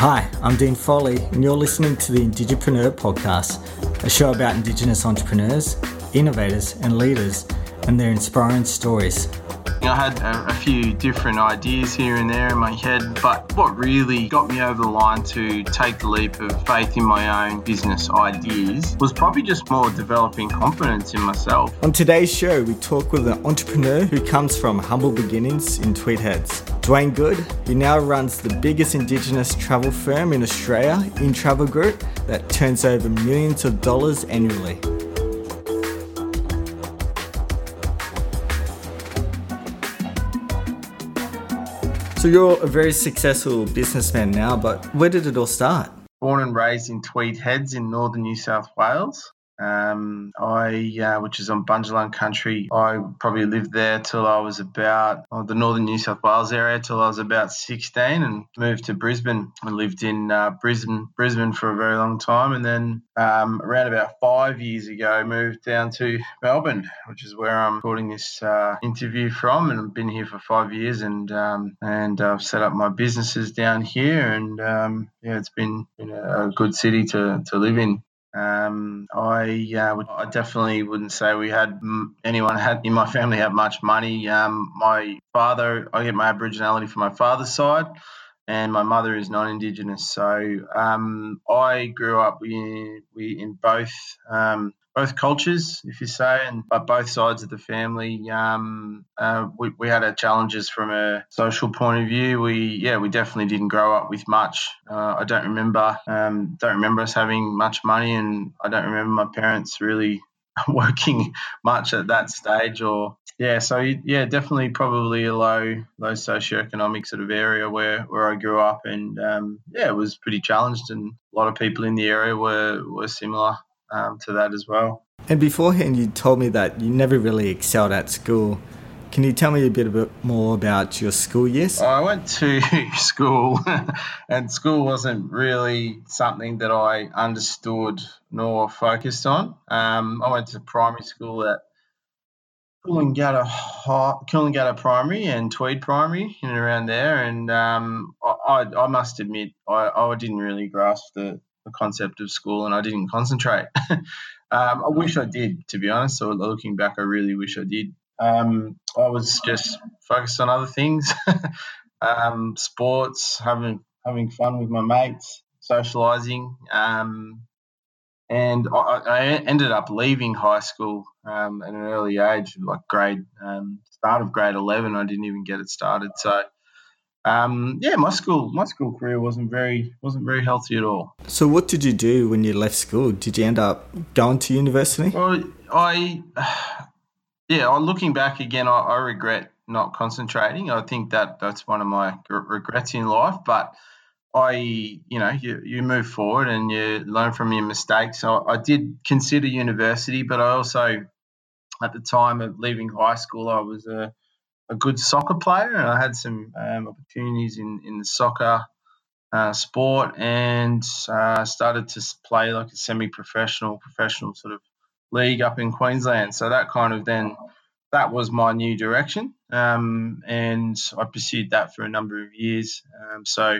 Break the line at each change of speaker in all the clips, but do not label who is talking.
Hi, I'm Dean Foley, and you're listening to the Indigipreneur Podcast, a show about Indigenous entrepreneurs, innovators, and leaders and their inspiring stories.
I had a, a, few different ideas here and there in my head, but what really got me over the line to take the leap of faith in my own business ideas was probably just more developing confidence in myself.
On today's show, we talk with an entrepreneur who comes from humble beginnings in Tweed Heads. Dwayne Good, who now runs the biggest Indigenous travel firm in Australia, In Travel Group, that turns over millions of dollars annually. So you're a very successful businessman now, but where did it all start?
Born and raised in Tweed Heads in northern New South Wales. Um, I, uh, which is on Bundjalung country, I probably lived there till I was about oh, the northern New South Wales area till I was about 16, and moved to Brisbane and lived in uh, Brisbane, Brisbane for a very long time, and then um, around about five years ago, moved down to Melbourne, which is where I'm recording this uh, interview from, and I've been here for five years, and um, and I've set up my businesses down here, and um, yeah, it's been, been a good city to to live in. Um, I uh, would, I definitely wouldn't say we had anyone had in my family had much money. Um, my father, I get my Aboriginality from my father's side, and my mother is non-Indigenous. So um, I grew up in, in both um, both cultures, if you say, and but both sides of the family. Um, uh, we, we had our challenges from a social point of view. We yeah, we definitely didn't grow up with much. Uh, I don't remember um, don't remember us having much money, and I don't remember my parents really working much at that stage or yeah so yeah definitely probably a low low socioeconomic sort of area where where i grew up and um, yeah it was pretty challenged and a lot of people in the area were were similar um, to that as well.
And beforehand, you told me that you never really excelled at school. Can you tell me a bit, a bit more about your school years?
I went to school, and school wasn't really something that I understood nor focused on. Um, I went to primary school at Coolangatta, Coolangatta Primary and Tweed Primary, and around there. And um, I, I, must admit, I, I didn't really grasp the, the concept of school and I didn't concentrate. um, I wish I did, to be honest. So looking back, I really wish I did. Um, I was just focused on other things, um, sports, having having fun with my mates, socializing, um, and I, I, ended up leaving high school um, at an early age, like grade um, start of grade eleven. I didn't even get it started, so um, yeah, my school my school career wasn't very wasn't very healthy at all.
So, what did you do when you left school? Did you end up going to university?
Well, I yeah, looking back again, I, I regret not concentrating. I think that that's one of my regrets in life, but. I, you know, you, you move forward and you learn from your mistakes. So I did consider university, but I also, at the time of leaving high school, I was a a good soccer player, and I had some um, opportunities in in the soccer uh, sport, and uh, started to play like a semi-professional, professional sort of league up in Queensland. So that kind of then that was my new direction, um, and I pursued that for a number of years. Um, so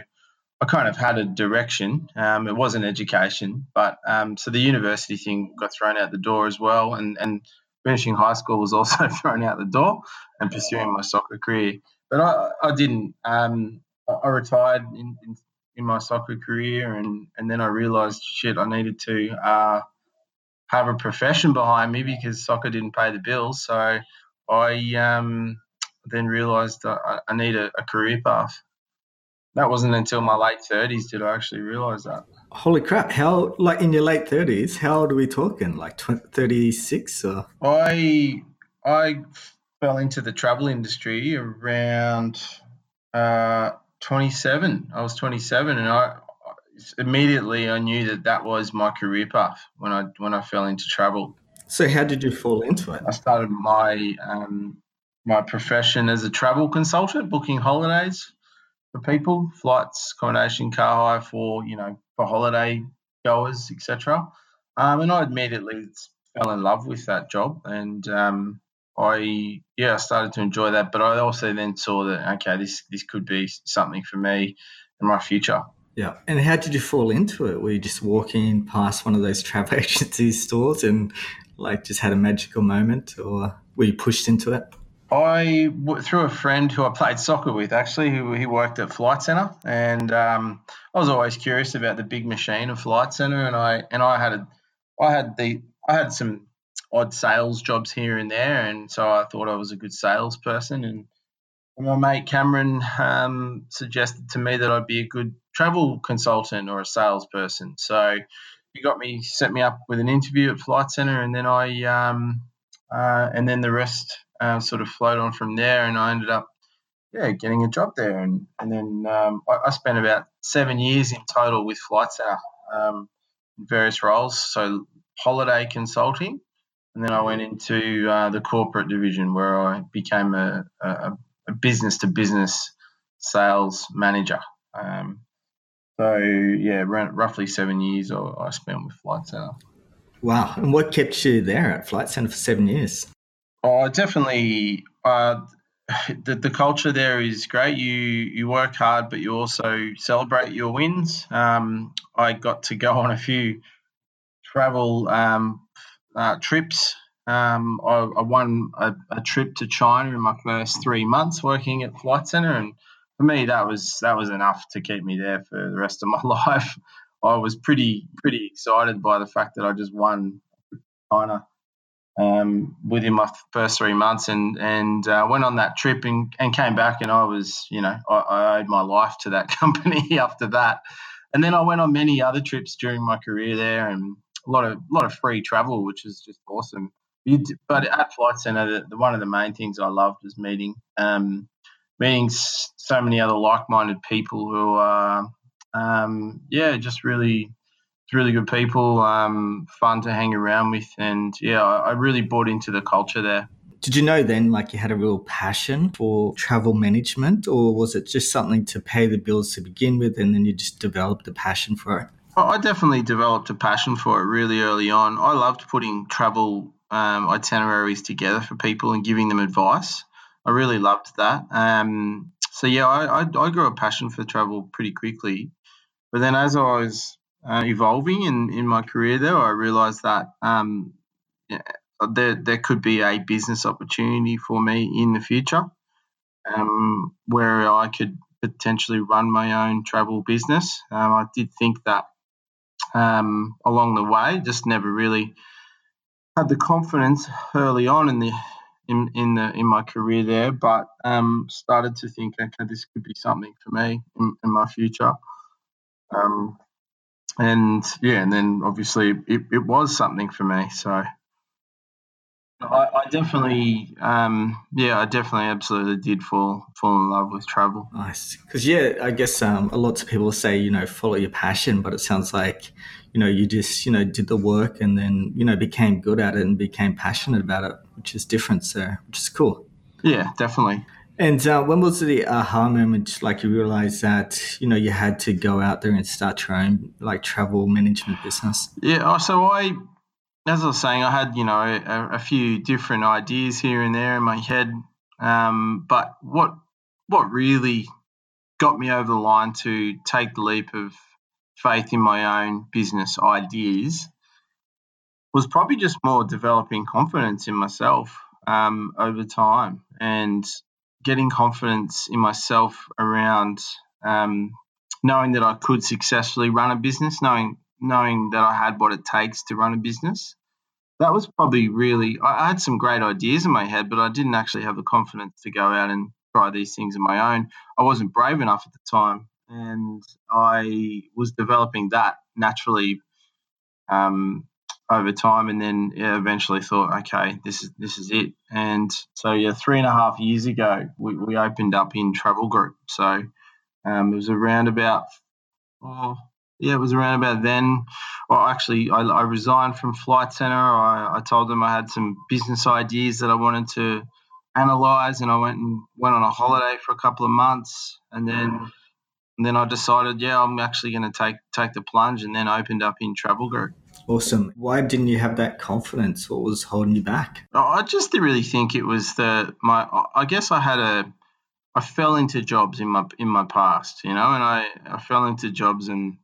I kind of had a direction. Um, it wasn't education, but um, so the university thing got thrown out the door as well, and and finishing high school was also thrown out the door and pursuing my soccer career. But I, I didn't. Um, I retired in, in, in, my soccer career, and, and then I realised, shit, I needed to uh, have a profession behind me because soccer didn't pay the bills. So I um, then realised I, I need a, a career path. That wasn't until my late thirties did I actually realise that.
Holy crap! How like in your late thirties? How old are we talking? Like thirty six or?
I I fell into the travel industry around uh, twenty seven. I was twenty seven, and I immediately I knew that that was my career path when I when I fell into travel.
So how did you fall into it?
I started my um, my profession as a travel consultant, booking holidays for people, flights, accommodation, car hire for you know for holiday goers, etc. Um, and I immediately fell in love with that job, and um, I yeah I started to enjoy that. But I also then saw that okay, this this could be something for me in my future.
Yeah. And how did you fall into it? Were you just walking past one of those travel agency stores and like just had a magical moment or were you pushed into it?
I through a friend who I played soccer with actually, who he worked at Flight Centre, and um, I was always curious about the big machine of Flight Centre, and I and I had a, I had the I had some odd sales jobs here and there, and so I thought I was a good salesperson, and my mate Cameron um, suggested to me that I'd be a good travel consultant or a salesperson, so he got me set me up with an interview at Flight Centre, and then I um, uh, and then the rest uh, sort of flowed on from there, and I ended up, yeah, getting a job there, and and then um, I, I, spent about seven years in total with Flight Centre, um, in various roles. So holiday consulting, and then I went into uh, the corporate division where I became a, business to business sales manager. Um, so yeah, roughly seven years I spent with Flight Centre.
Wow! And what kept you there at Flight Centre for seven years?
Oh, definitely. Uh, the, the culture there is great. You you work hard, but you also celebrate your wins. Um, I got to go on a few travel um, uh, trips. Um, I, I, won a, a, trip to China in my first three months working at Flight Centre, and for me, that was that was enough to keep me there for the rest of my life. I was pretty pretty excited by the fact that I just won China um, within my first three months, and and uh, went on that trip and, and came back, and I was, you know, I, I owed my life to that company after that, and then I went on many other trips during my career there, and a lot of a lot of free travel, which is just awesome. But at Flight Centre, the, the, one of the main things I loved was meeting um, meeting so many other like-minded people who are, um, yeah, just really really good people, um, fun to hang around with, and yeah, I, I really bought into the culture there.
Did you know then, like you had a real passion for travel management, or was it just something to pay the bills to begin with, and then you just developed a passion for it?
I definitely developed a passion for it really early on. I loved putting travel um, itineraries together for people and giving them advice. I really loved that. Um, so yeah, I, I, I grew a passion for travel pretty quickly. But then as I was uh, evolving in, in my career there, I realized that um, yeah, there, there could be a business opportunity for me in the future um, where I could potentially run my own travel business. Um, I did think that um, along the way, just never really had the confidence early on in the in in the in my career there, but um, started to think, okay, this could be something for me in, in my future. Um, and yeah, and then obviously it, it was something for me. So I, I definitely, um, yeah, I definitely absolutely did fall fall in love with travel.
Nice, because yeah, I guess um, a lot of people say you know follow your passion, but it sounds like you know you just you know did the work and then you know became good at it and became passionate about it, which is different. So which is cool.
Yeah, definitely.
And uh, when was the aha moment? Like you realized that you know you had to go out there and start your own like travel management business.
Yeah. Oh, so I, as I was saying, I had you know a, a few different ideas here and there in my head. Um, but what what really got me over the line to take the leap of faith in my own business ideas was probably just more developing confidence in myself um, over time and getting confidence in myself around um, knowing that I could successfully run a business, knowing knowing that I had what it takes to run a business. That was probably really. I had some great ideas in my head, but I didn't actually have the confidence to go out and try these things on my own. I wasn't brave enough at the time, and I was developing that naturally um, over time, and then yeah, eventually thought, okay, this is this is it. And so yeah, three and a half years ago, we, we opened up in Travel Group. So um, it was around about, oh, yeah, it was around about then. Well, actually, I, I resigned from Flight Centre. I, I told them I had some business ideas that I wanted to analyze, and I went and went on a holiday for a couple of months, and then. And then I decided, yeah, I'm actually going to take take the plunge, and then opened up in Travel Group.
Awesome. Why didn't you have that confidence? What was holding you back?
I just really think it was the my. I guess I had a I fell into jobs in my in my past, you know, and I, I fell into jobs and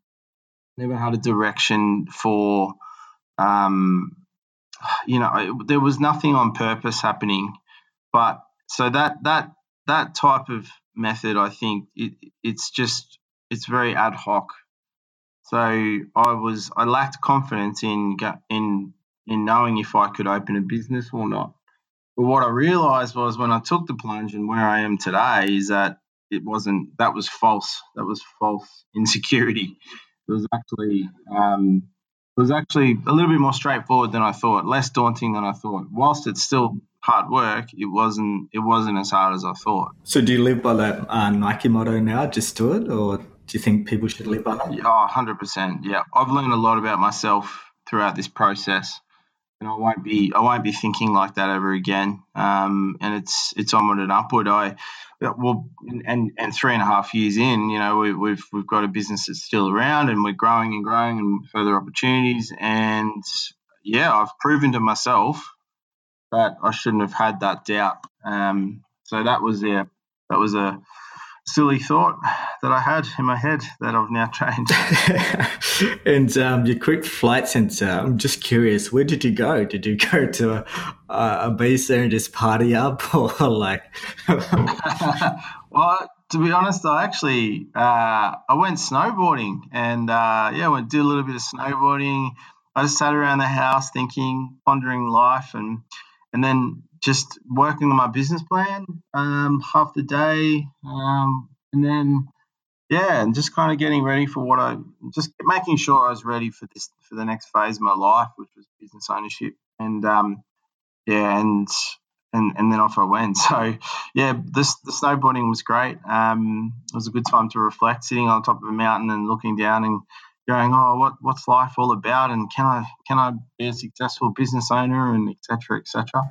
never had a direction for, um, you know, there was nothing on purpose happening, but so that that that type of method, I think it, it's just it's very ad hoc. So I was I lacked confidence in in in knowing if I could open a business or not. But what I realized was when I took the plunge and where I am today is that it wasn't, that was false. That was false insecurity. It was actually, um, it was actually a little bit more straightforward than I thought, less daunting than I thought. Whilst it's still hard work, it wasn't, it wasn't as hard as I thought.
So do you live by that uh, Nike motto now, just do it? Or do you think people should live by that?
Oh, 100%. Yeah. I've learned a lot about myself throughout this process and I won't be I won't be thinking like that ever again. Um, and it's it's onward and upward. I well, and and three and a half years in, you know, we, we've we've got a business that's still around, and we're growing and growing, and further opportunities. And yeah, I've proven to myself that I shouldn't have had that doubt. Um, so that was yeah, that was a silly thought that I had in my head that I've now changed.
and um, your quick Flight Centre, I'm just curious, where did you go? Did you go to a, a base there and just party up or like?
well, to be honest, I actually uh, I went snowboarding and uh, yeah, I went did a little bit of snowboarding. I just sat around the house thinking, pondering life, and and then just working on my business plan um, half the day, um, and then yeah, and just kind of getting ready for what I just making sure I was ready for this for the next phase of my life, which was business ownership, and um, yeah, and and and then off I went. So yeah, this the snowboarding was great. Um, it was a good time to reflect, sitting on top of a mountain and looking down and going, oh, what what's life all about, and can I can I be a successful business owner, and etc. etc.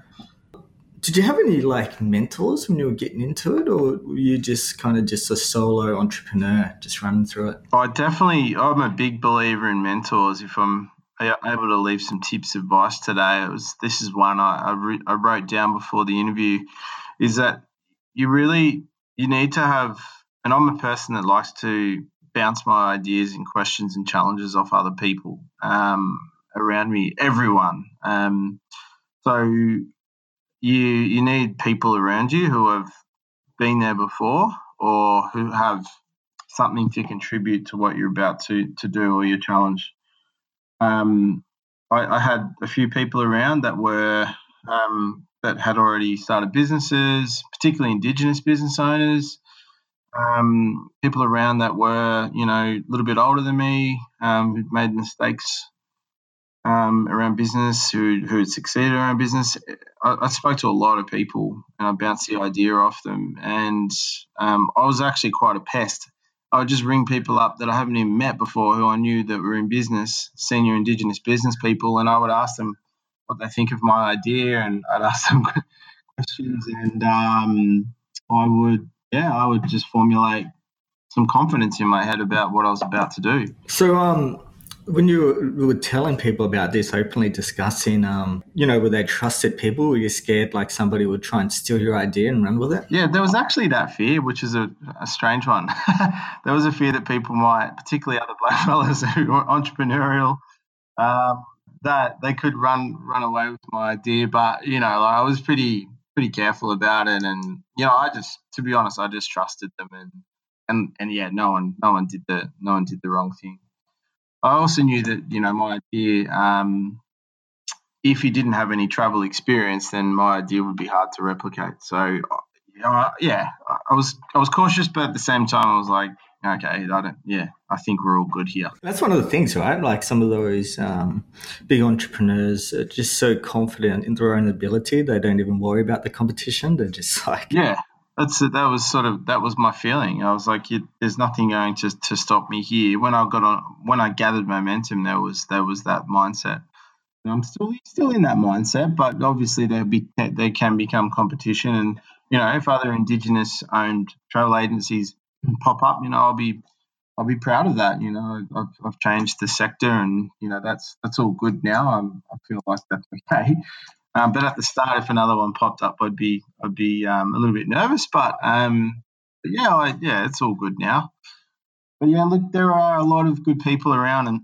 Did you have any like mentors when you were getting into it, or were you just kind of just a solo entrepreneur, just running through it?
I definitely, I'm a big believer in mentors. If I'm able to leave some tips advice today, it was this is one I I, I wrote down before the interview, is that you really you need to have, and I'm a person that likes to bounce my ideas and questions and challenges off other people um, around me, everyone. Um, so you you need people around you who have been there before or who have something to contribute to what you're about to to do or your challenge. Um, I, I, had a few people around that were um, that had already started businesses, particularly Indigenous business owners. Um, people around that were, you know, a little bit older than me, um, who'd made mistakes um, around business who who had succeeded around business. I, I, spoke to a lot of people and I bounced the idea off them. And um, I was actually quite a pest. I would just ring people up that I haven't even met before who I knew that were in business, senior Indigenous business people, and I would ask them what they think of my idea and I'd ask them questions and um, I would, yeah, I would just formulate some confidence in my head about what I was about to do.
So, um, when you were telling people about this, openly discussing, um, you know, were they trusted people? Were you scared like somebody would try and steal your idea and run with it?
Yeah, there was actually that fear, which is a, a strange one. there was a fear that people might, particularly other black fellas who are entrepreneurial, um, that they could run run away with my idea. But you know, like, I was pretty pretty careful about it, and you know, I just, to be honest, I just trusted them, and and and yeah, no one no one did the no one did the wrong thing. I also knew that you know my idea. Um, if you didn't have any travel experience, then my idea would be hard to replicate. So, uh, yeah, I was I was cautious, but at the same time, I was like, okay, I don't. Yeah, I think we're all good here.
That's one of the things, right? Like some of those um, big entrepreneurs are just so confident in their own ability, they don't even worry about the competition. They're just like,
yeah, that's that was sort of that was my feeling. I was like, there's nothing going to, to stop me here. When I got on, when I gathered momentum, there was there was that mindset. And I'm still still in that mindset, but obviously there be there can become competition, and you know if other Indigenous owned travel agencies pop up, you know I'll be I'll be proud of that. You know I've, I've changed the sector, and you know that's that's all good now. I'm, I feel like that's okay. Um, but at the start, if another one popped up, I'd be I'd be um, a little bit nervous. But um, but yeah, I, yeah, it's all good now. But yeah, look, there are a lot of good people around, and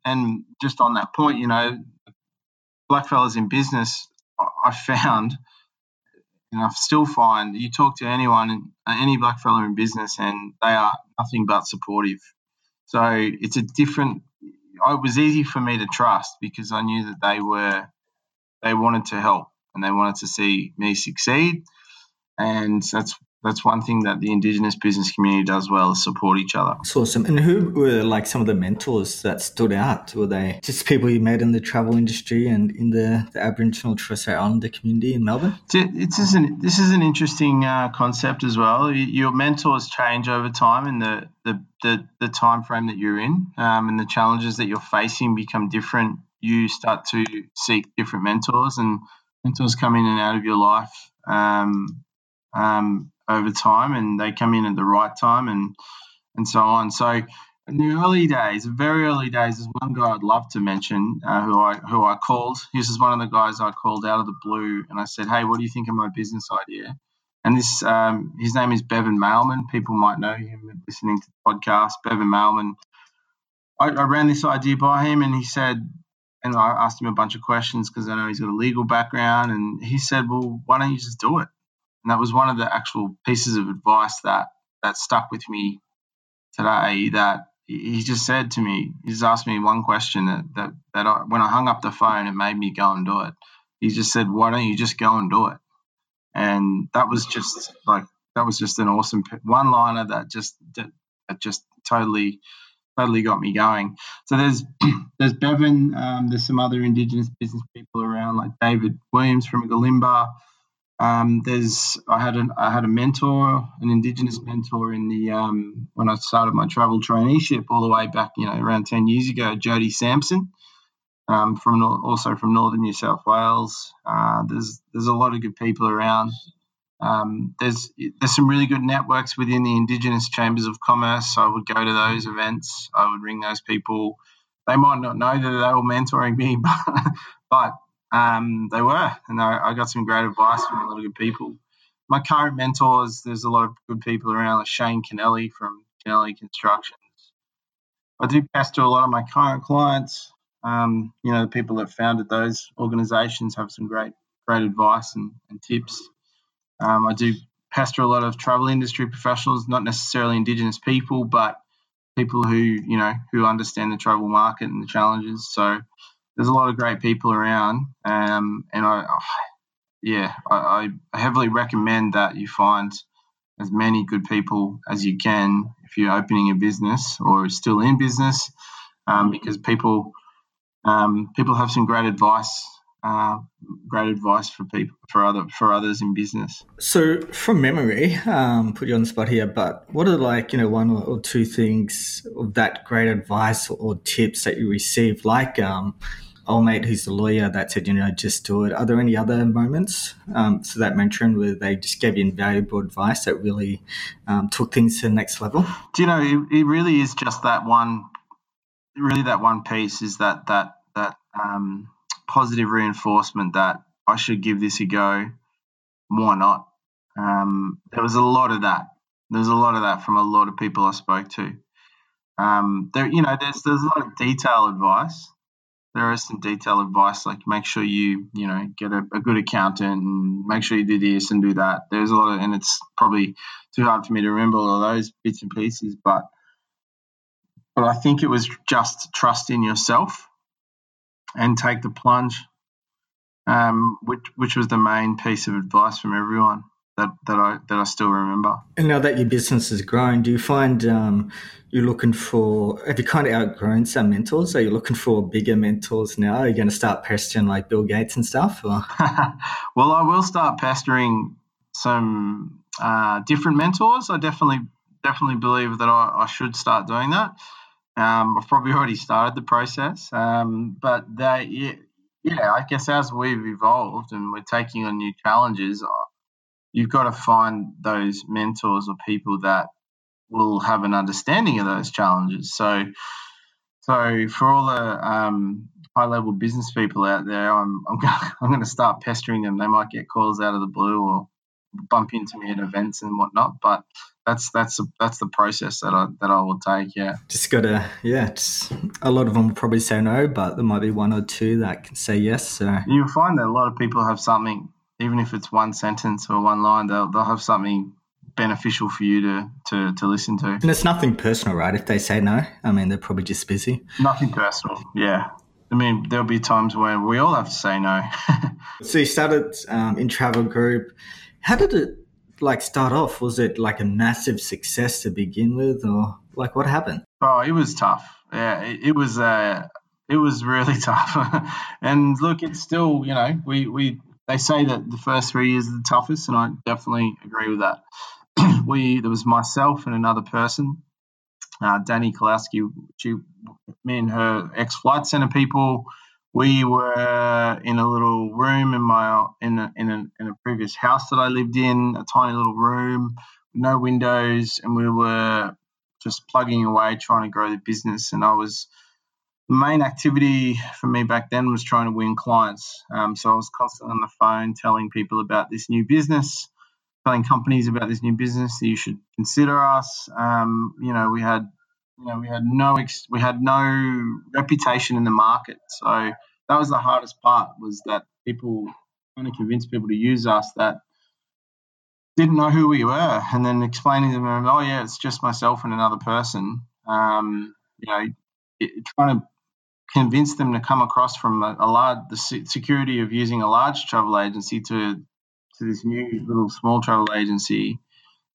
and just on that point, you know, blackfellas in business, I found, and I still find, you talk to anyone, any blackfella in business, and they are nothing but supportive. So it's a different. It was easy for me to trust because I knew that they were, they wanted to help and they wanted to see me succeed, and that's that's one thing that the Indigenous business community does well is support each other.
That's awesome. And who were like some of the mentors that stood out? Were they just people you met in the travel industry and in the, the Aboriginal Torres Islander community in Melbourne?
It's, it's an, this is an interesting uh, concept as well. Your mentors change over time and the, the, the, the time frame that you're in um, and the challenges that you're facing become different. You start to seek different mentors and mentors come in and out of your life. Um, um, over time, and they come in at the right time, and and so on. So in the early days, very early days, there's one guy I'd love to mention uh, who I who I called. This is one of the guys I called out of the blue, and I said, "Hey, what do you think of my business idea?" And this, um, his name is Bevan Mailman. People might know him listening to the podcast. Bevan Mailman. I, I ran this idea by him, and he said, and I asked him a bunch of questions because I know he's got a legal background, and he said, "Well, why don't you just do it?" And that was one of the actual pieces of advice that that stuck with me today. That he just said to me, he just asked me one question that that, that I, when I hung up the phone, it made me go and do it. He just said, "Why don't you just go and do it?" And that was just like that was just an awesome one liner that just that, that just totally totally got me going. So there's there's Bevan, um, there's some other Indigenous business people around like David Williams from Gilimbaa. Um, there's I had an I had a mentor, an Indigenous mentor in the um, when I started my travel traineeship all the way back, you know, around ten years ago. Jody Sampson, um, from also from northern New South Wales. Uh, there's there's a lot of good people around. Um, there's there's some really good networks within the Indigenous chambers of commerce. I would go to those events. I would ring those people. They might not know that they were mentoring me, but, but um, they were, and I, I got some great advice from a lot of good people. My current mentors, there's a lot of good people around, like Shane Kennelly from Kennelly Constructions. I do pester a lot of my current clients. Um, you know, the people that founded those organisations have some great, great advice and, and tips. Um, I do pester a lot of travel industry professionals, not necessarily Indigenous people, but people who you know who understand the travel market and the challenges. So there's a lot of great people around, um, and I, yeah, I, I heavily recommend that you find as many good people as you can if you're opening a business or still in business, um, because people um, people have some great advice uh, great advice for people for other for others in business.
So, from memory, um, put you on the spot here, but what are like you know one or two things of that great advice or tips that you received, like um, old mate who's the lawyer that said you know just do it. Are there any other moments um, so that mentoring where they just gave you invaluable advice that really um, took things to the next level?
Do you know it, it really is just that one, really that one piece is that that that um, positive reinforcement that I should give this a go. Why not? Um, there was a lot of that. There's a lot of that from a lot of people I spoke to. Um, there, you know, there's there's a lot of detail advice. There is some detailed advice like make sure you you know get a, a, good accountant and make sure you do this and do that. There's a lot of, and it's probably too hard for me to remember all those bits and pieces, but but I think it was just trust in yourself and take the plunge, um, which which was the main piece of advice from everyone that, that I that I still remember.
And now that your business has grown, do you find um, you're looking for have you kind of outgrown some mentors? Are you looking for bigger mentors now? Are you going to start pestering like Bill Gates and stuff? well,
I will start pestering some uh, different mentors. I definitely definitely believe that I, I should start doing that. Um, I've probably already started the process, um, but they, yeah, I guess as we've evolved and we're taking on new challenges, uh, you've got to find those mentors or people that will have an understanding of those challenges. So, so for all the um, high level business people out there, I'm I'm going, I'm going to start pestering them. They might get calls out of the blue or bump into me at events and whatnot. But that's that's that's the process that I that I will take. Yeah,
just gotta yeah. A lot of them will probably say no, but there might be one or two that can say yes. So
you'll find that a lot of people have something, even if it's one sentence or one line, they'll they'll have something beneficial for you to, to, to listen to.
And it's nothing personal, right? If they say no, I mean, they're probably just busy.
Nothing personal, yeah. I mean, there'll be times where we all have to say no.
so you started um, in travel group. How did it like start off? Was it like a massive success to begin with, or like what happened?
Oh, it was tough. Yeah, it, it was. Uh, it was really tough. and look, it's still, you know, we we they say that the first three years are the toughest, and I definitely agree with that. we there was myself and another person, uh, Danny Kolowski. She, me and her ex Flight Centre people. We were in a little room in my in a, in a in a previous house that I lived in, a tiny little room, no windows, and we were just plugging away trying to grow the business. And I was the main activity for me back then was trying to win clients. Um, so I was constantly on the phone telling people about this new business telling companies about this new business that you should consider us. Um, you know, we had you know we had no ex- we had no reputation in the market, so that was the hardest part was that people trying to convince people to use us that didn't know who we were, and then explaining to them, oh yeah, it's just myself and another person. Um, you know, it, trying to convince them to come across from a, a large the security of using a large travel agency to to this new little small travel agency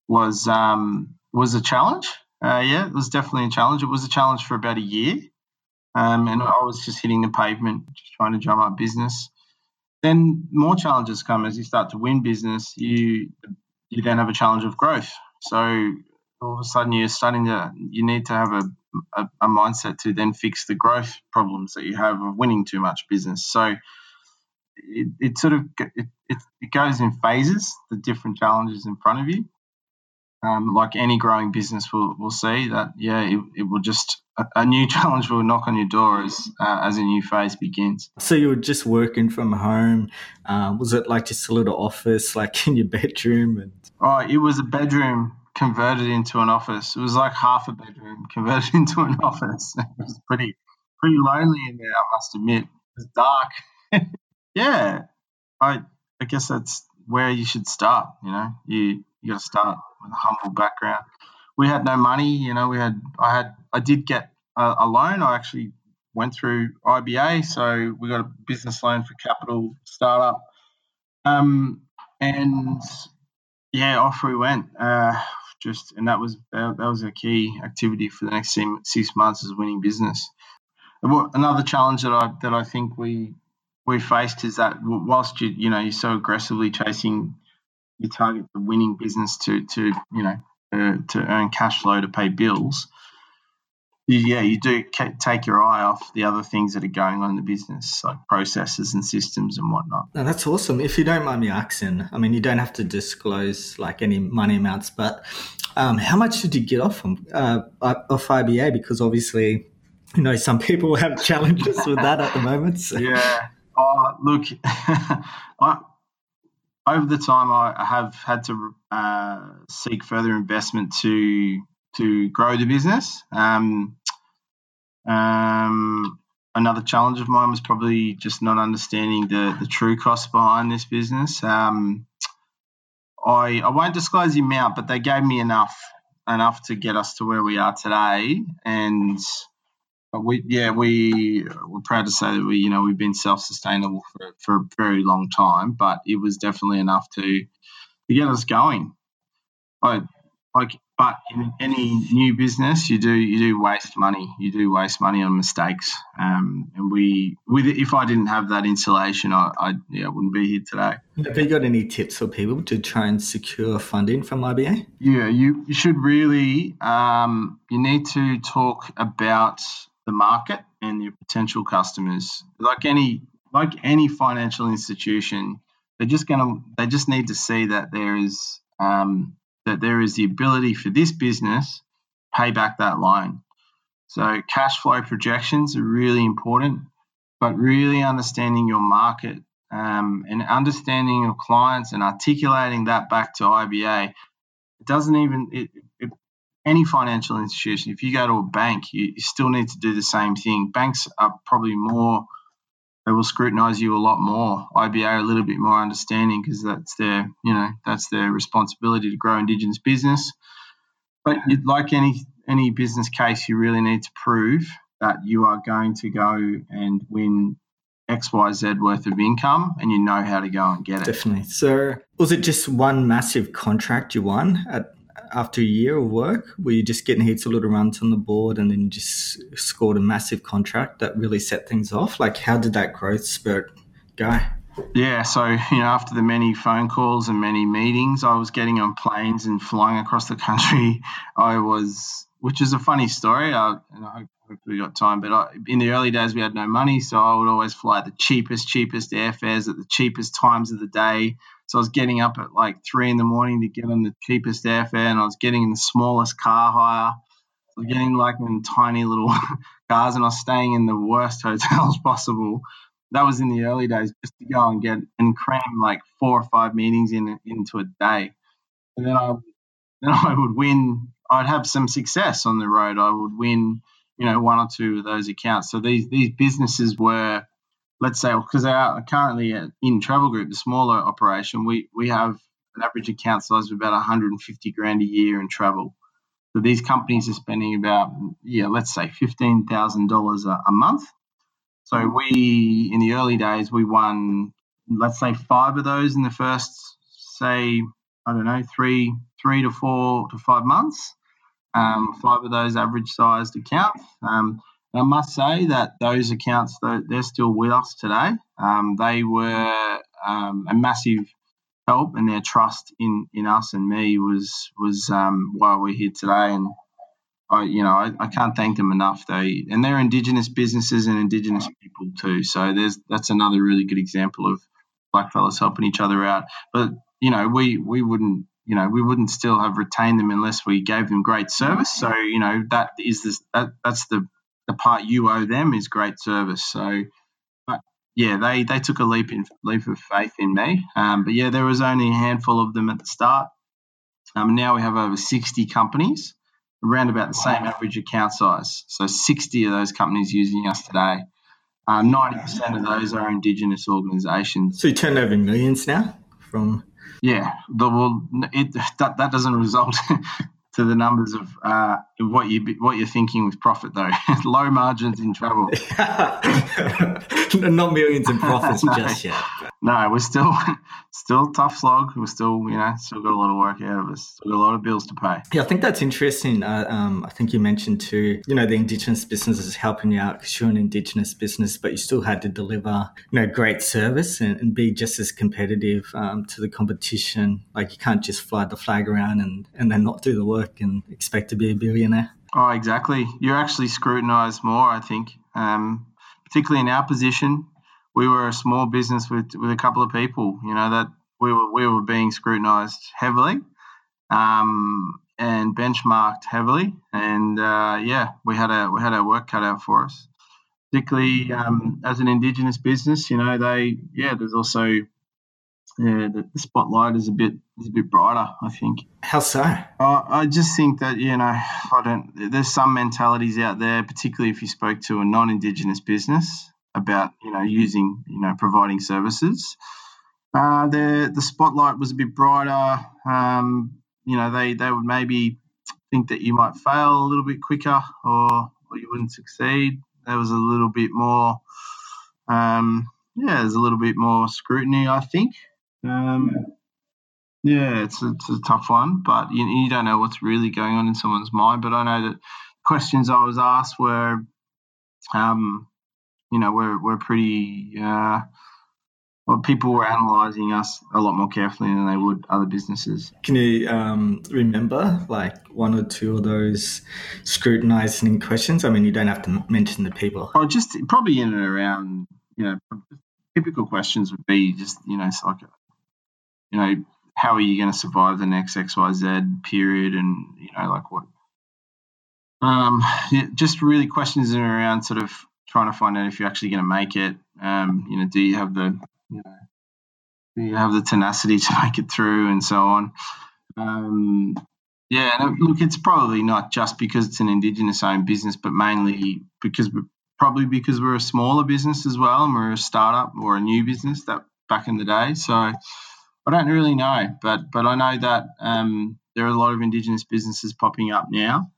was um, was a challenge. Uh, yeah, it was definitely a challenge. It was a challenge for about a year, um, and I was just hitting the pavement, just trying to drum up business. Then more challenges come as you start to win business. You you then have a challenge of growth. So all of a sudden you're starting to you need to have a, a, a mindset to then fix the growth problems that you have of winning too much business. So it, it sort of it, it, it goes in phases, the different challenges in front of you. Um, like any growing business will will see that yeah it, it will just a, a, new challenge will knock on your door as uh, as a new phase begins.
So you were just working from home. Um, was it like just a little office like in your bedroom and
oh it was a bedroom converted into an office. It was like half a bedroom converted into an office. It was pretty pretty lonely in there i must admit. It was dark. Yeah, I I guess that's where you should start. You know, you you got to start with a humble background. We had no money. You know, we had I had I did get a, a loan. I actually went through IBA, so we got a business loan for capital startup. Um, and yeah, off we went. Uh, just and that was that, was a key activity for the next six months is winning business. Another challenge that I that I think we we faced is that whilst you you know you're so aggressively chasing your target for winning business to to you know uh, to earn cash flow to pay bills, yeah, you do take your eye off the other things that are going on in the business, like processes and systems and whatnot.
No, that's awesome. If you don't mind me asking, I mean, you don't have to disclose like any money amounts, but um, how much did you get off from uh, off IBA? Because obviously, you know, some people have challenges with that at the moment.
So. Yeah, Oh, look, I, over the time I have had to uh, seek further investment to to grow the business. Um, um, another challenge of mine was probably just not understanding the, the true cost behind this business. Um, I I won't disclose the amount, but they gave me enough enough to get us to where we are today, and we, yeah, we we're proud to say that we, you know, we've been self-sustainable for, for a very long time. But it was definitely enough to to get us going. I, like, but in any new business, you do you do waste money. You do waste money on mistakes. Um, and we, with if I didn't have that insulation, I, I yeah, wouldn't be here today.
Have you got any tips for people to try and secure funding from IBA?
Yeah, you, you should really um, you need to talk about the market and your potential customers. Like any like any financial institution, they're just to they just need to see that there is um, that there is the ability for this business to pay back that loan. So cash flow projections are really important, but really understanding your market um, and understanding your clients and articulating that back to IBA, it doesn't even it, any financial institution. If you go to a bank, you, you still need to do the same thing. Banks are probably more they will scrutinise you a lot more. IBA a little bit more understanding because that's their, you know, that's their responsibility to grow Indigenous business. But you'd like any any business case, you really need to prove that you are going to go and win X, Y, Z worth of income and you know how to go and get it.
Definitely. So, was it just one massive contract you won at after a year of work? Were you're just getting heaps of little runs on the board and then just scored a massive contract that really set things off? Like, how did that growth spurt go?
Yeah, so you know, after the many phone calls and many meetings, I was getting on planes and flying across the country. I was, which is a funny story. I, and I hope hope we got time. But I, in the early days, we had no money, so I would always fly the cheapest, cheapest airfares at the cheapest times of the day. So I was getting up at like three in the morning to get on the cheapest airfare, and I was getting in the smallest car hire. I was getting like in tiny little cars, and I was staying in the worst hotels possible. That was in the early days, just to go and get and cram like four or five meetings in into a day, and then I then I would win. I'd have some success on the road. I would win you know one or two of those accounts. So these these businesses were, let's say, because are currently in Travel Group, the smaller operation, we we have an average account size of about 150 grand a year in travel. So these companies are spending about yeah, let's say fifteen thousand dollars a month. So we in the early days we won let's say five of those in the first say I don't know three three to four to five months um, five of those average sized accounts. Um, I must say that those accounts, they're still with us today. Um, they were um, a massive help, and their trust in, in us and me was was um, why we're here today. And I, you know, I, I, can't thank them enough. They and they're Indigenous businesses and Indigenous people too. So there's that's another really good example of blackfellas helping each other out. But you know, we we wouldn't you know, we wouldn't still have retained them unless we gave them great service. So, you know, that is this, that, that's the, the part you owe them is great service. So, but yeah, they, they took a leap in leap of faith in me. Um, but yeah, there was only a handful of them at the start. Um, now we have over 60 companies, around about the same average account size. So 60 of those companies using us today. Um, 90% of those are Indigenous organisations.
So you turn over millions now from
yeah, the, well, it, that that doesn't result to the numbers of uh, what you what you're thinking with profit though. Low margins in travel.
Not millions in profits no, just yet.
No, we're still still tough slog. We're still you know still got a lot of work ahead of us. Still got a lot of bills to pay.
Yeah, I think that's interesting. Uh, um, I think you mentioned too. You know, the indigenous businesses helping you out because you're an indigenous business, but you still had to deliver you know great service and, and be just as competitive um, to the competition. Like you can't just fly the flag around and and then not do the work and expect to be a billionaire.
Oh, exactly. You're actually scrutinised more, I think, um, particularly in our position. We were a small business with, with a couple of people, you know, that we were, we were being scrutinised heavily um, and benchmarked heavily. And uh, yeah, we had, a, we had our work cut out for us. Particularly um, as an Indigenous business, you know, they, yeah, there's also yeah, the, the, spotlight is a bit is a bit brighter. I think.
How so?
Uh, I just think that you know I don't. There's some mentalities out there, particularly if you spoke to a non-indigenous business about you know using you know providing services. Uh, the the spotlight was a bit brighter. Um, you know they they would maybe think that you might fail a little bit quicker or or you wouldn't succeed. There was a little bit more. Um, yeah, there's a little bit more scrutiny, I think. Um, yeah, it's a, it's a tough one, but you, you don't know what's really going on in someone's mind. But I know that questions I was asked were, um, you know, were were pretty. Uh, well, people were analysing us a lot more carefully than they would other businesses.
Can you um, remember like one or two of those scrutinising questions? I mean, you don't have to mention the people.
Oh, just probably in and around, you know, typical questions would be just, you know, it's like you know, how are you going to survive the next XYZ period and, you know, like what, um, yeah, just really questions around sort of trying to find out if you're actually going to make it. Um, you know, do you have the, you know, do you have the tenacity to make it through and so on. Um, yeah, and look, it's probably not just because it's an Indigenous owned business, but mainly because probably because we're a smaller business as well, and we're a startup or a new business that back in the day. So I don't really know, but but I know that um, there are a lot of Indigenous businesses popping up now,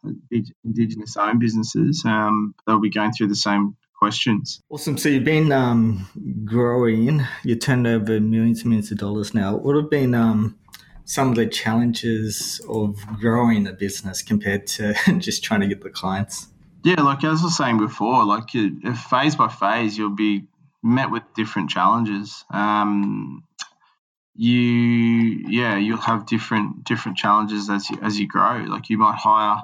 Indigenous owned businesses. Um, they'll be going through the same questions.
Awesome. So you've been um, growing. You turned over millions and millions of dollars now. What have been um, some of the challenges of growing a business compared to just trying to get the clients?
Yeah, like as I was saying before, like phase by phase, you'll be met with different challenges. Um, you, yeah, you'll have different different challenges as you, as you grow. Like you might hire,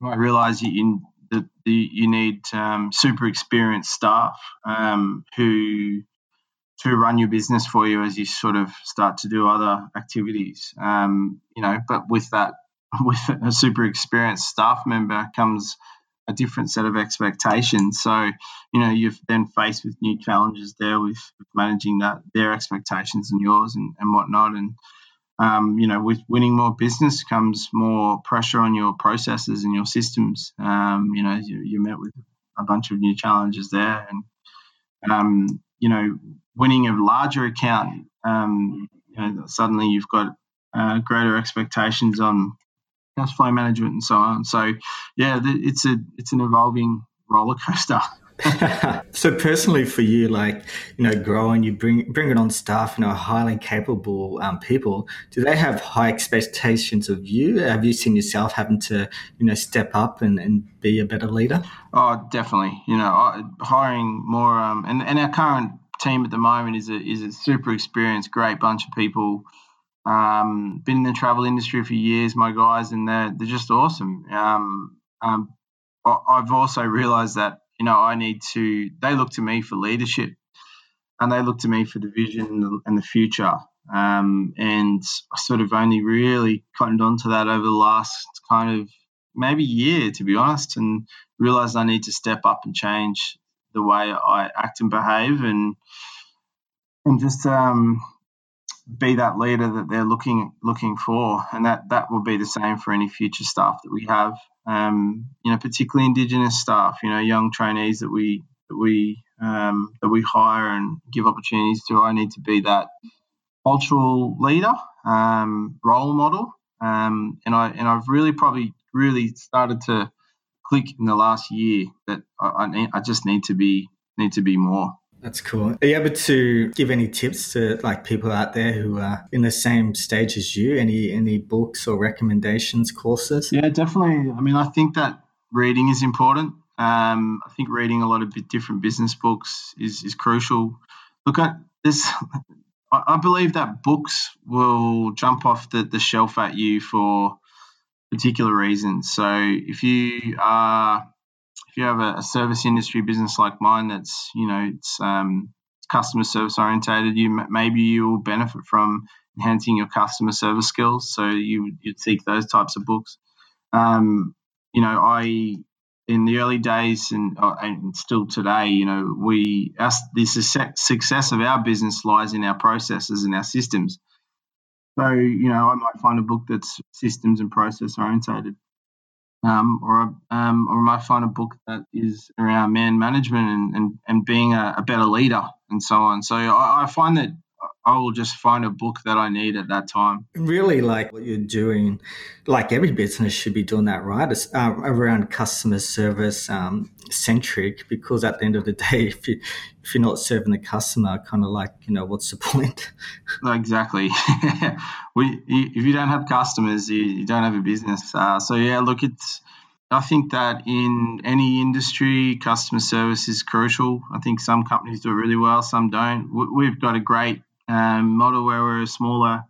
you might realize you that you need um, super experienced staff um, who to run your business for you as you sort of start to do other activities. Um, you know, but with that, with a super experienced staff member comes a different set of expectations. So, you know, you're then faced with new challenges there with, managing that their expectations and yours and, and whatnot. And um, you know, with winning more business comes more pressure on your processes and your systems. Um, you know, you, you, met with a bunch of new challenges there, and um, you know, winning a larger account, um, you know, suddenly you've got uh, greater expectations on cash flow management and so on. So, yeah, it's a it's an evolving roller coaster.
so personally for you like you know growing you bring bring it on staff you know highly capable um, people do they have high expectations of you have you seen yourself having to you know step up and, and be a better leader
oh definitely you know hiring more um, and, and our current team at the moment is a, is a super experienced great bunch of people um, been in the travel industry for years my guys and they're, they're just awesome um, um I've also realized that you know, I need to, they look to me for leadership and they look to me for the vision and the future. Um, and I sort of only really cottoned onto that over the last kind of maybe year, to be honest, and realized I need to step up and change the way I act and behave and and just um, be that leader that they're looking looking for, and that that will be the same for any future staff that we have um, you know, particularly Indigenous staff, you know, young trainees that we that we um, that we hire and give opportunities to. I need to be that cultural leader, um, role model, um, and I and I've really probably really started to click in the last year that I, I, need, I just need to be need to be more.
That's cool. Are you able to give any tips to like people out there who are in the same stage as you? Any any books or recommendations, courses?
Yeah, definitely. I mean, I think that reading is important. Um, I think reading a lot of different business books is is crucial. Look at this. I believe that books will jump off the, the shelf at you for particular reasons. So if you are if you have a, a, service industry business like mine that's you know it's um, customer service orientated, you maybe you will benefit from enhancing your customer service skills. So you you'd seek those types of books. Um, you know, I in the early days and, uh, and still today, you know, we us the success of our business lies in our processes and our systems. So, you know, I might find a book that's systems and process orientated um, or um, or I might find a book that is around man management and, and, and being a, a better leader and so on. So I, I, find that I will just find a book that I need at that time.
Really, like what you're doing, like every business should be doing that, right? It's uh, around customer service um, centric, because at the end of the day, if you if you're not serving the customer, kind of like you know, what's the point?
exactly. we if you don't have customers, you, you don't have a business. Uh, so yeah, look, it's. I think that in any industry, customer service is crucial. I think some companies do it really well, some don't. We've got a great um, model where we're a smaller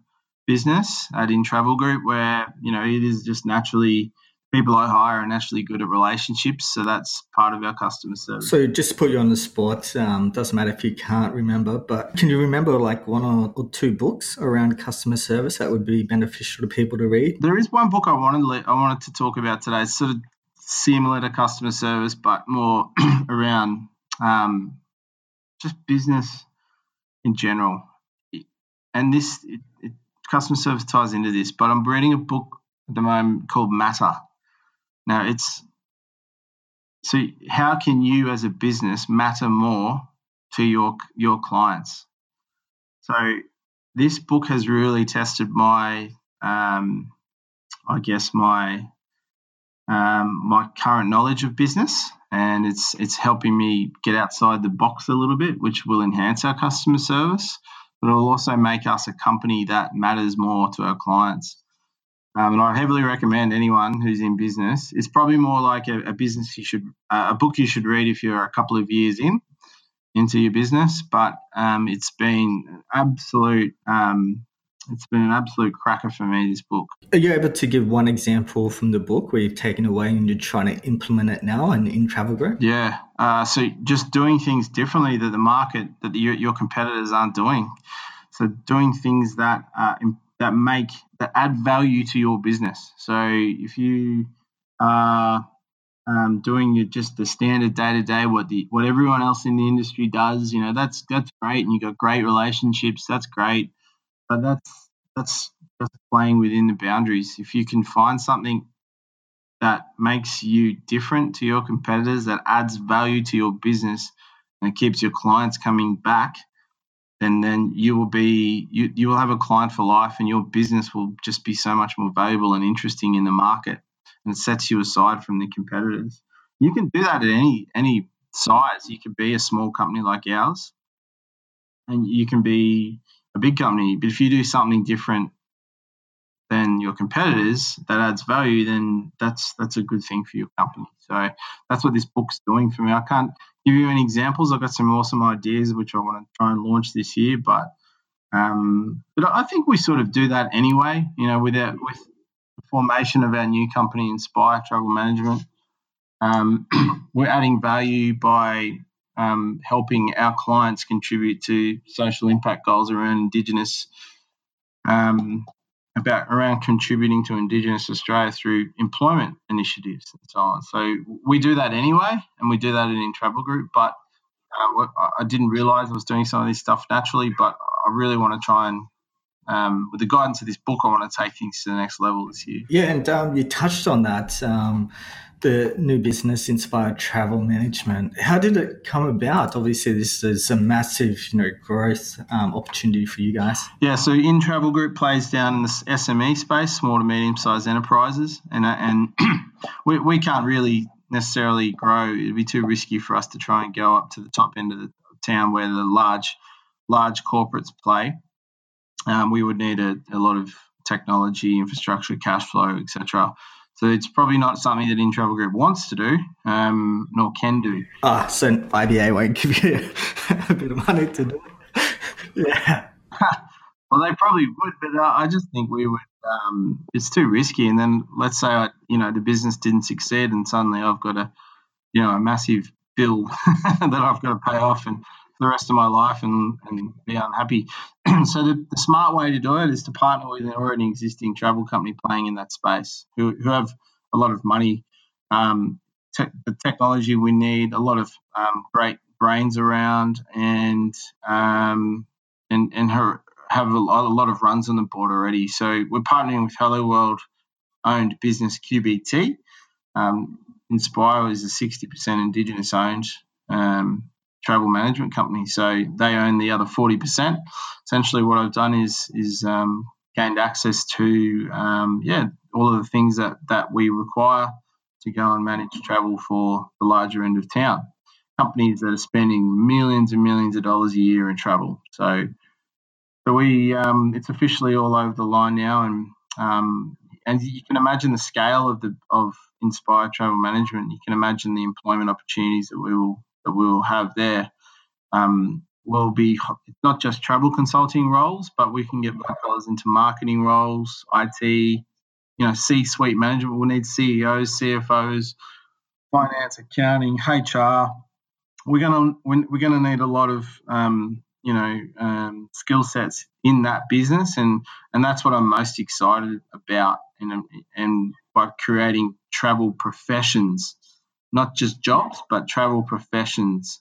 business at In Travel Group, where you know it is just naturally people I hire are naturally good at relationships, so that's part of our customer service.
So just to put you on the spot. Um, doesn't matter if you can't remember, but can you remember like one or, or, two books around customer service that would be beneficial to people to read?
There is one book I wanted I wanted to talk about today. It's sort of similar to customer service, but more around um, just business in general and this it, it, customer service ties into this, but I'm reading a book at the moment called Matter. Now it's so how can you as a business matter more to your your clients? So this book has really tested my um, I guess my um, my current knowledge of business, and it's it's helping me get outside the box a little bit, which will enhance our customer service, but it will also make us a company that matters more to our clients. Um, and I heavily recommend anyone who's in business. It's probably more like a, a business you should uh, a book you should read if you're a couple of years in into your business, but um, it's been absolute um, it's been an absolute cracker for me, this book.
Are you able to give one example from the book where you've taken away and you're trying to implement it now in, in Travel Group?
Yeah. Uh, so just doing things differently that the market, that the, your competitors aren't doing. So doing things that uh, that make, that add value to your business. So if you are um, doing just the standard day to day, what the what everyone else in the industry does, you know, that's that's great, and you've got great relationships. That's great but that's that's just playing within the boundaries. If you can find something that makes you different to your competitors, that adds value to your business, and keeps your clients coming back, then then you will be you, you will have a client for life, and your business will just be so much more valuable and interesting in the market, and it sets you aside from the competitors. You can do that at any any size. You could be a small company like ours, and you can be a big company. But if you do something different than your competitors that adds value, then that's that's a good thing for your company. So that's what this book's doing for me. I can't give you any examples. I've got some awesome ideas which I want to try and launch this year, but um, but I think we sort of do that anyway. You know, with our, with the formation of our new company, Inspire Travel Management, um, we're adding value by um, helping our clients contribute to social impact goals around Indigenous, um, about around contributing to Indigenous Australia through employment initiatives and so on. So we do that anyway, and we do that in Travel Group. But uh, I didn't realise I was doing some of this stuff naturally, but I really want to try and um, with the guidance of this book, I want to take things to the next level this year.
Yeah, and um, you touched on that. Um, the new business Inspire Travel Management. How did it come about? Obviously, this is a massive, you know, growth um, opportunity for you guys.
Yeah, so in Travel Group plays down in the SME space, small to medium sized enterprises, and uh, and we, we can't really necessarily grow. It'd be too risky for us to try and go up to the top end of the town where the large large corporates play. Um, we would need a, a lot of technology, infrastructure, cash flow, etc. So it's probably not something that In Travel Group wants to do, um, nor can do.
Ah, oh, so IBA won't give you a bit of money to do. yeah.
well, they probably would, but uh, I just think we would. Um, it's too risky. And then let's say I, you know, the business didn't succeed, and suddenly I've got a, you know, a massive bill that I've got to pay off, and the rest of my life and, and be unhappy. so the, the, smart way to do it is to partner with an already existing travel company playing in that space who, who have a lot of money, um, te- the technology we need, a lot of um, great brains around, and um, and and her have a lot, of runs on the board already. So we're partnering with Helloworld owned business QBT. Um, Inspire is a 60% Indigenous owned um, travel management company. So they own the other 40%. Essentially, what I've done is is um, gained access to um, yeah all of the things that that we require to go and manage travel for the larger end of town. Companies that are spending millions and millions of dollars a year in travel. So so we um, it's officially all over the line now, and um, and you can imagine the scale of the of Inspire Travel Management. You can imagine the employment opportunities that we will that we'll have there um, will be not just travel consulting roles, but we can get fellows into marketing roles, IT, you know, C-suite management. We'll need CEOs, CFOs, finance, accounting, HR. We're gonna we're gonna need a lot of um, you know um, skill sets in that business, and and that's what I'm most excited about, and and by creating travel professions not just jobs, but travel professions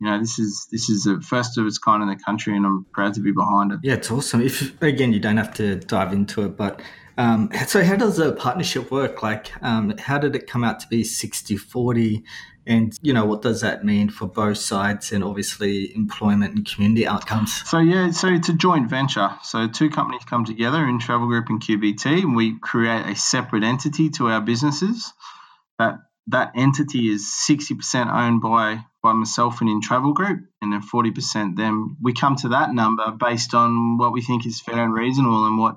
you know, this is this is the first of its kind in the country, and I'm proud to be behind it.
Yeah, it's awesome. If again, you don't have to dive into it, but um, so how does the partnership work? Like, um, how did it come out to be 60-40? And, you know, what does that mean for both sides and obviously employment and community outcomes?
So, yeah, so it's a joint venture. So two companies come together in Travel Group and QBT, and we create a separate entity to our businesses. That that entity is 60% owned by by myself and in Travel Group, and then 40% them. We come to that number based on what we think is fair and reasonable and what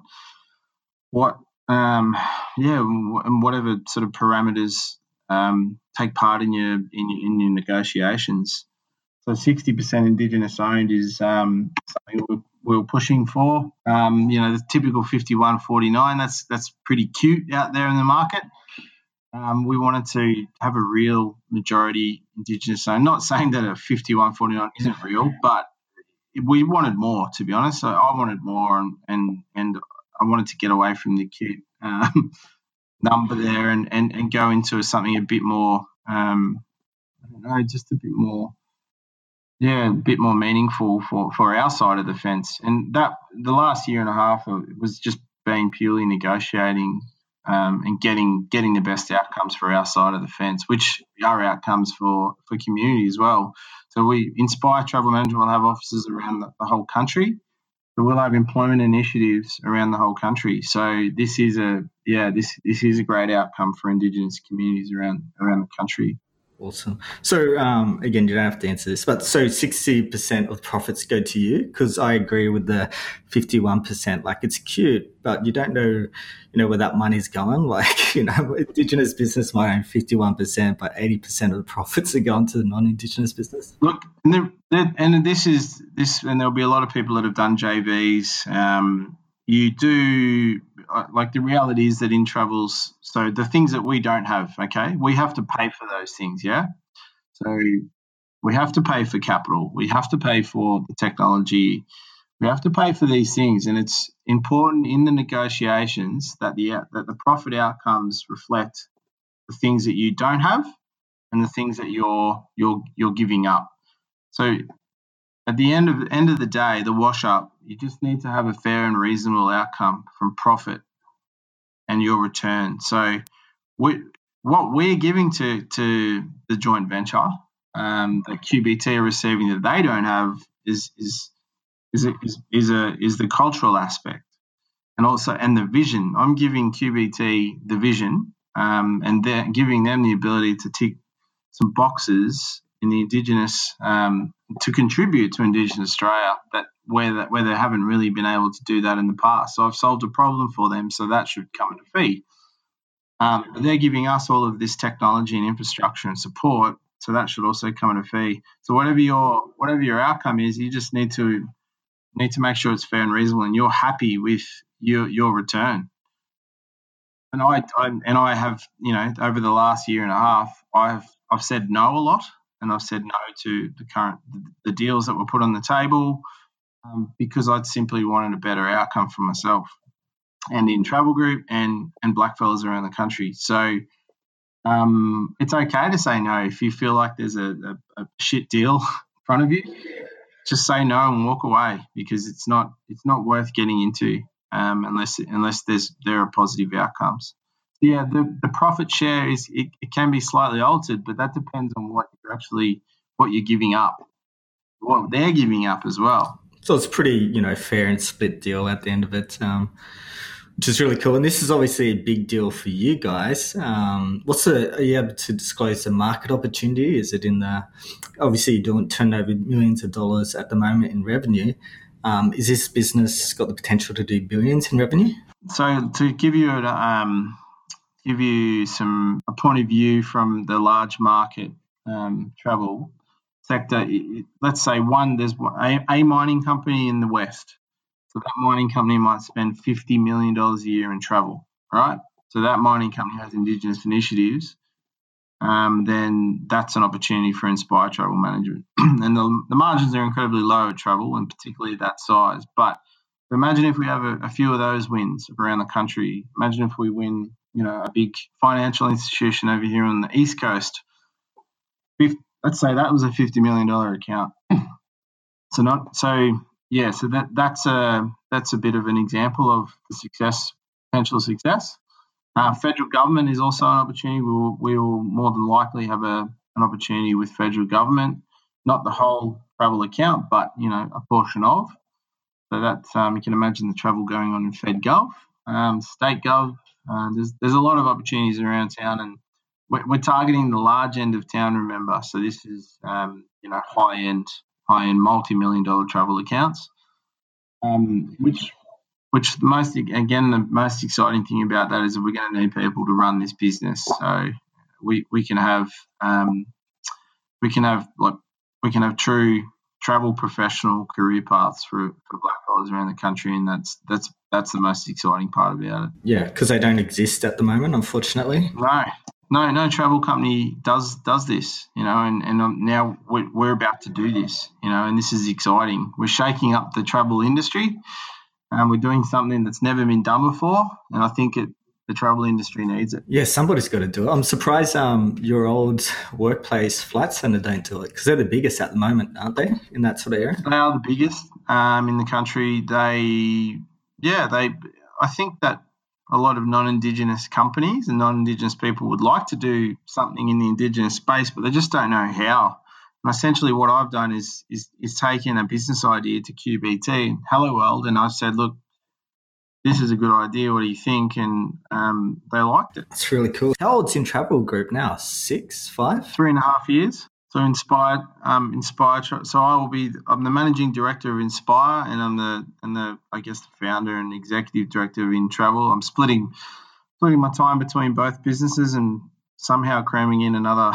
what um, yeah and whatever sort of parameters um, take part in your in your, in your negotiations. So 60% Indigenous owned is um, something we're, we're, pushing for. Um, you know, the typical 51-49, that's that's pretty cute out there in the market. Um, we wanted to have a real majority Indigenous owned. Not saying that a 51-49 isn't real, but we wanted more, to be honest. So I wanted more, and and, and I wanted to get away from the cute um, number there and, and, and go into something a bit more, um, I don't know, just a bit more, yeah, a bit more meaningful for, for our side of the fence. And that the last year and a half was just being purely negotiating um, and getting getting the best outcomes for our side of the fence, which are outcomes for for community as well. So we Inspire Travel Management will have offices around the, the whole country. So we'll have employment initiatives around the whole country. So this is a yeah this this is a great outcome for Indigenous communities around around the country.
Awesome. So um, again, you don't have to answer this, but so sixty percent of profits go to you because I agree with the fifty-one percent. Like it's cute, but you don't know, you know, where that money's going. Like you know, Indigenous business might own fifty-one percent, but eighty percent of the profits are going to the non-Indigenous business.
Look, and, and this is this, and there'll be a lot of people that have done JVs. Um, you do like the reality is that in travels, so the things that we don't have, okay, we have to pay for those things, yeah. So we have to pay for capital, we have to pay for the technology, we have to pay for these things, and it's important in the negotiations that the that the profit outcomes reflect the things that you don't have and the things that you're you're you're giving up. So at the end of end of the day, the wash up, you just need to have a fair and reasonable outcome from profit and your return. So, we, what we're giving to to the joint venture um, that QBT are receiving that they don't have is is is a, is, is a is the cultural aspect and also and the vision. I'm giving QBT the vision um, and they're giving them the ability to tick some boxes in the Indigenous um, to contribute to Indigenous Australia that where that where they haven't really been able to do that in the past. So I've solved a problem for them, so that should come at a fee. Um, they're giving us all of this technology and infrastructure and support, so that should also come at a fee. So whatever your whatever your outcome is, you just need to need to make sure it's fair and reasonable, and you're happy with your your return. And I, I and I have you know over the last year and a half, I've I've said no a lot and I've said no to the current the deals that were put on the table um, because I'd simply wanted a better outcome for myself and in travel group and and blackfellas around the country. So um, it's okay to say no if you feel like there's a, a, a shit deal in front of you. Just say no and walk away because it's not it's not worth getting into um, unless unless there's there are positive outcomes yeah, the, the profit share is it, it can be slightly altered, but that depends on what you're actually what you're giving up, what they're giving up as well.
So it's pretty, you know, fair and split deal at the end of it, um, which is really cool. And this is obviously a big deal for you guys. Um, what's the? Are you able to disclose the market opportunity? Is it in the? Obviously, you're doing turn over millions of dollars at the moment in revenue. Um, is this business got the potential to do billions in revenue?
So to give you a, um, give you some a point of view from the large market um, travel sector. Let's say one, there's a, a, mining company in the west. So that mining company might spend fifty million dollars a year in travel, right? So that mining company has indigenous initiatives. Um, then that's an opportunity for Inspire Travel Management. and the, the, margins are incredibly low at travel, and particularly that size. But imagine if we have a, a few of those wins around the country. Imagine if we win you know, a big financial institution over here on the East Coast, let's say that was a fifty million dollar account. so not so yeah. So that that's a that's a bit of an example of the success potential success. Uh, federal government is also an opportunity. We will, we will more than likely have a, an opportunity with federal government, not the whole travel account, but you know a portion of. So that um, you can imagine the travel going on in FedGov, um, state gov. Uh, there's there's a lot of opportunities around town, and we're, we're, targeting the large end of town. Remember, so this is um, you know high end, high end, multi million dollar travel accounts, um, which which the most again the most exciting thing about that is that we're going to need people to run this business. So we we can have um, we can have like we can have true travel professional career paths for, for black fellas around the country, and that's that's that's the most exciting part about it.
Yeah, because they don't exist at the moment, unfortunately.
No, no, no travel company does does this, you know, and and um, now we're, we're about to do this, you know, and this is exciting. We're shaking up the travel industry, and we're doing something that's never been done before, and I think it the travel industry needs it.
Yeah, somebody's got to do it. I'm surprised um, your old workplace Flight Centre don't do it because they're the biggest at the moment, aren't they? In that sort of area,
they are the biggest um, in the country. They, yeah, they. I think that a lot of non-indigenous companies and non-indigenous people would like to do something in the indigenous space, but they just don't know how. And essentially, what I've done is is, is taken a business idea to QBT, Helloworld, and I've said, look, this is a good idea. What do you think? And um, they liked it.
That's really cool. How old's in Travel Group now? Six, five,
three and a half years. So inspired, um. So I will be. I'm the managing director of Inspire, and I'm the and the I guess the founder and executive director of In Travel. I'm splitting splitting my time between both businesses and somehow cramming in another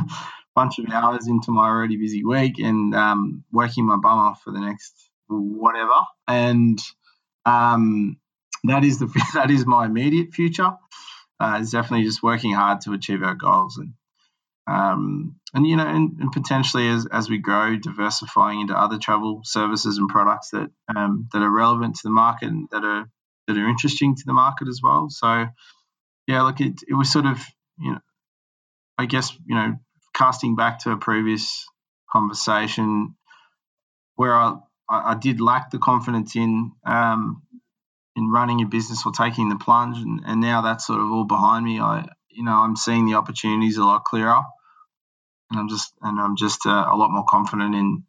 bunch of hours into my already busy week and um, working my bum off for the next whatever. And um, that is the that is my immediate future. Uh, it's definitely just working hard to achieve our goals and um, and you know and, and, potentially as, as we grow diversifying into other travel services and products that um, that are relevant to the market and that are that are interesting to the market as well so yeah look it, it was sort of you know I guess you know casting back to a previous conversation where I, I did lack the confidence in um, in running a business or taking the plunge, and, and now that's sort of all behind me. I you know I'm seeing the opportunities a lot clearer, and I'm just and I'm just uh, a lot more confident in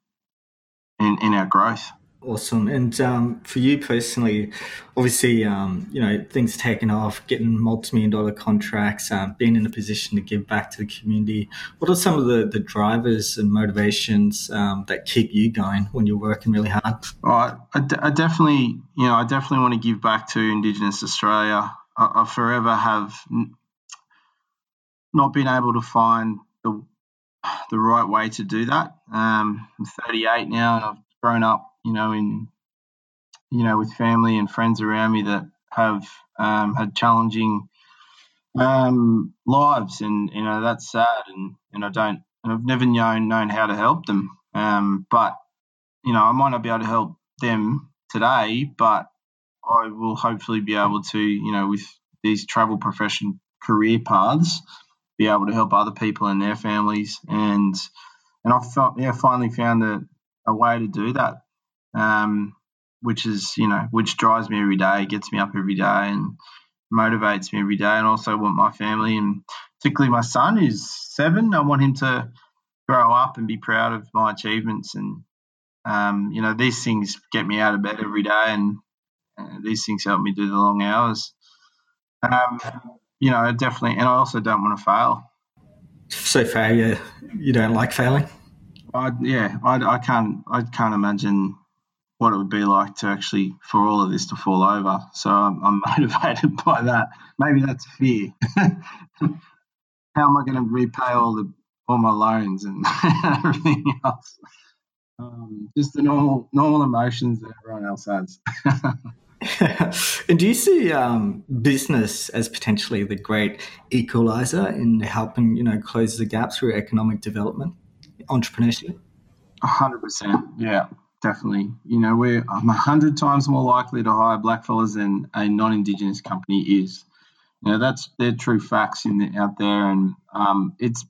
in, in our growth.
Awesome. And um, for you personally, obviously, um, you know, things taking off, getting multi-million dollar contracts, um, being in a position to give back to the community. What are some of the, the drivers and motivations um, that keep you going when you're working really hard?
I, I, definitely, you know, I definitely want to give back to Indigenous Australia. I, I forever have not been able to find the the right way to do that. Um, I'm 38 now, and I've grown up you know, in you know, with family and friends around me that have um, had challenging um, lives, and you know that's sad, and and I don't, and I've never known known how to help them. Um, but you know, I might not be able to help them today, but I will hopefully be able to, you know, with these travel profession career paths, be able to help other people and their families, and and I felt, yeah, finally found a, a way to do that um, which is you know which drives me every day, gets me up every day, and motivates me every day. And also want my family and particularly my son who's seven. I want him to grow up and be proud of my achievements. And um, you know these things get me out of bed every day, and uh, these things help me do the long hours. Um, you know, definitely, and I also don't want to fail.
So failure, you don't like failing?
I, yeah, I, I can't. I can't imagine what it would be like to actually for all of this to fall over. So I'm, I'm motivated by that. Maybe that's fear. How am I going to repay all the all my loans and everything else? Um, just the normal normal emotions that everyone else has.
and do you see um, business as potentially the great equalizer in helping you know close the gap through economic development, entrepreneurship?
hundred percent, yeah definitely. You know, we're I'm a hundred times more likely to hire blackfellas than a non-indigenous company is. You know, that's they're true facts in the, out there, and um, it's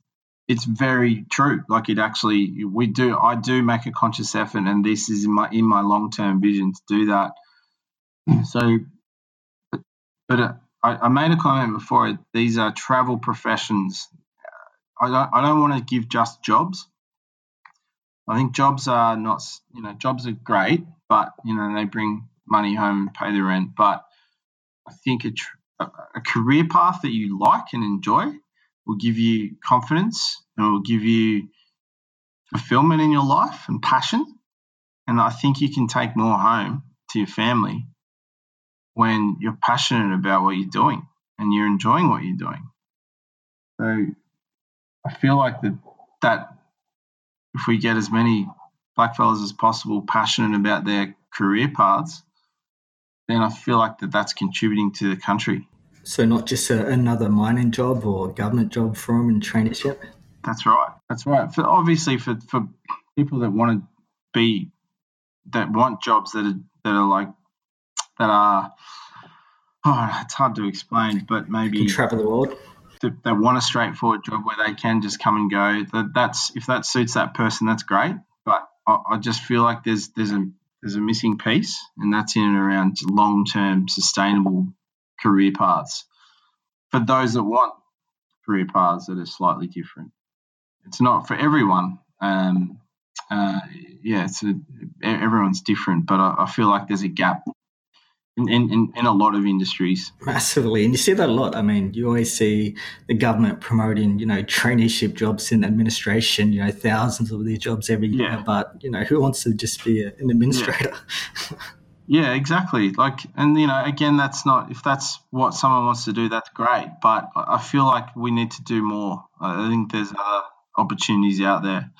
it's very true. Like it actually, we do. I do make a conscious effort, and this is in my in my long term vision to do that. So, but, but uh, I, I, made a comment before. These are travel professions. I don't. I don't want to give just jobs. I think jobs are not. You know, jobs are great, but you know they bring money home, and pay the rent. But I think a, a career path that you like and enjoy will give you confidence and will give you fulfillment in your life and passion. And I think you can take more home to your family when you're passionate about what you're doing and you're enjoying what you're doing. So I feel like that that if we get as many blackfellas as possible passionate about their career paths, then I feel like that that's contributing to the country.
So not just a, another mining job or government job for them in traineeship.
That's right. That's right. For, obviously, for, for people that want to be that want jobs that are that are like that are oh, it's hard to explain, but maybe
can travel the world.
They want a straightforward job where they can just come and go. That that's if that suits that person, that's great. But I, I just feel like there's there's a there's a missing piece, and that's in and around long term sustainable career paths for those that want career paths that are slightly different. It's not for everyone. Um, uh, yeah, it's a, everyone's different, but I, I, feel like there's a gap in, in, in a lot of industries.
Massively. And you see that a lot. I mean, you always see the government promoting, you know, traineeship jobs in administration, you know, thousands of these jobs every year. Yeah. But, you know, who wants to just be a, an administrator?
Yeah. Yeah, exactly. Like, and you know, again, that's not if that's what someone wants to do, that's great. But I feel like we need to do more. I think there's other opportunities out there,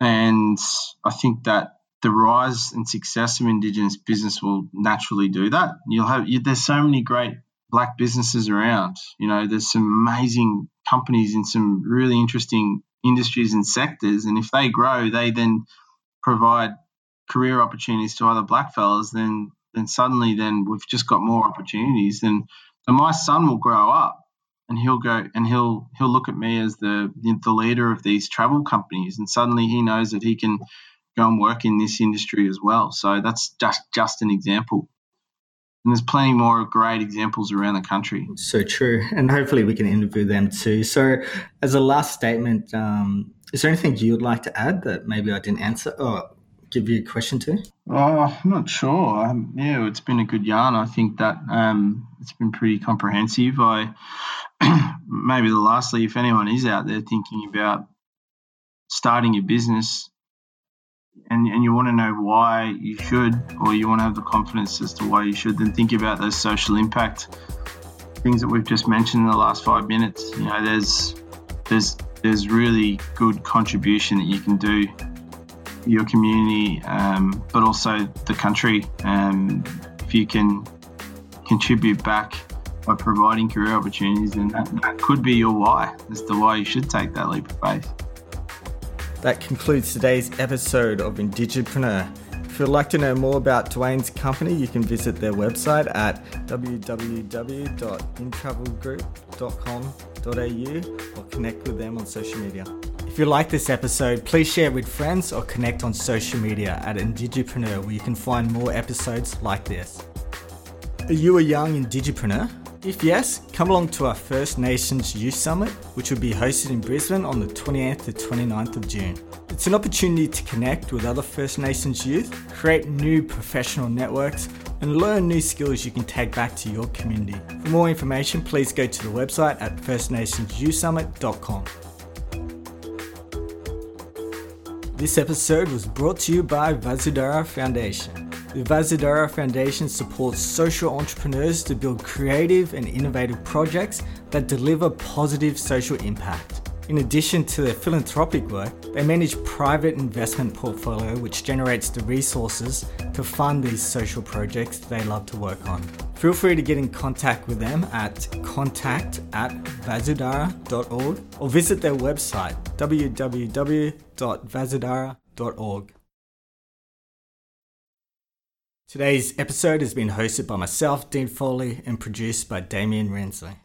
and I think that the rise and success of Indigenous business will naturally do that. You'll have you, there's so many great black businesses around. You know, there's some amazing companies in some really interesting industries and sectors, and if they grow, they then provide career opportunities to other black fellas, then then suddenly then we've just got more opportunities. Then, then my son will grow up and he'll go and he'll he'll look at me as the the leader of these travel companies, and suddenly he knows that he can go and work in this industry as well. So that's just just an example. And there's plenty more great examples around the country.
So true. And hopefully we can interview them too. So, as a last statement, um, is there anything you'd like to add that maybe I didn't answer? or give you a question to?
Oh, I'm not sure. Um, yeah, it's been a good yarn. I think that um, it's been pretty comprehensive. I maybe the lastly, if anyone is out there thinking about starting a business and, and you want to know why you should, or you want to have the confidence as to why you should, then think about those social impact things that we've just mentioned in the last five minutes. You know, there's there's there's really good contribution that you can do your community, um, but also the country. Um, if you can contribute back by providing career opportunities, then that, that could be your why as to why you should take that leap of faith.
That concludes today's episode of Indigipreneur. If you'd like to know more about Dwayne's company, you can visit their website at www.intravelgroup.com.au or connect with them on social media. If you like this episode, please share it with friends or connect on social media at Indigipreneur where you can find more episodes like this. Are you a young Indigipreneur? If yes, come along to our First Nations Youth Summit, which will be hosted in Brisbane on the 28th to 29th of June. It's an opportunity to connect with other First Nations youth, create new professional networks, and learn new skills you can take back to your community. For more information, please go to the website at firstnationsyouthsummit.com. This episode was brought to you by Vasudhara Foundation. The Vasudhara Foundation supports social entrepreneurs to build creative and innovative projects that deliver positive social impact. In addition to their philanthropic work, they manage private investment portfolio which generates the resources to fund these social projects they love to work on. Feel free to get in contact with them at contact at vasudhara.org or visit their website www.vasudhara.org. Today's episode has been hosted by myself, Dean Foley, and produced by Damien Rensley.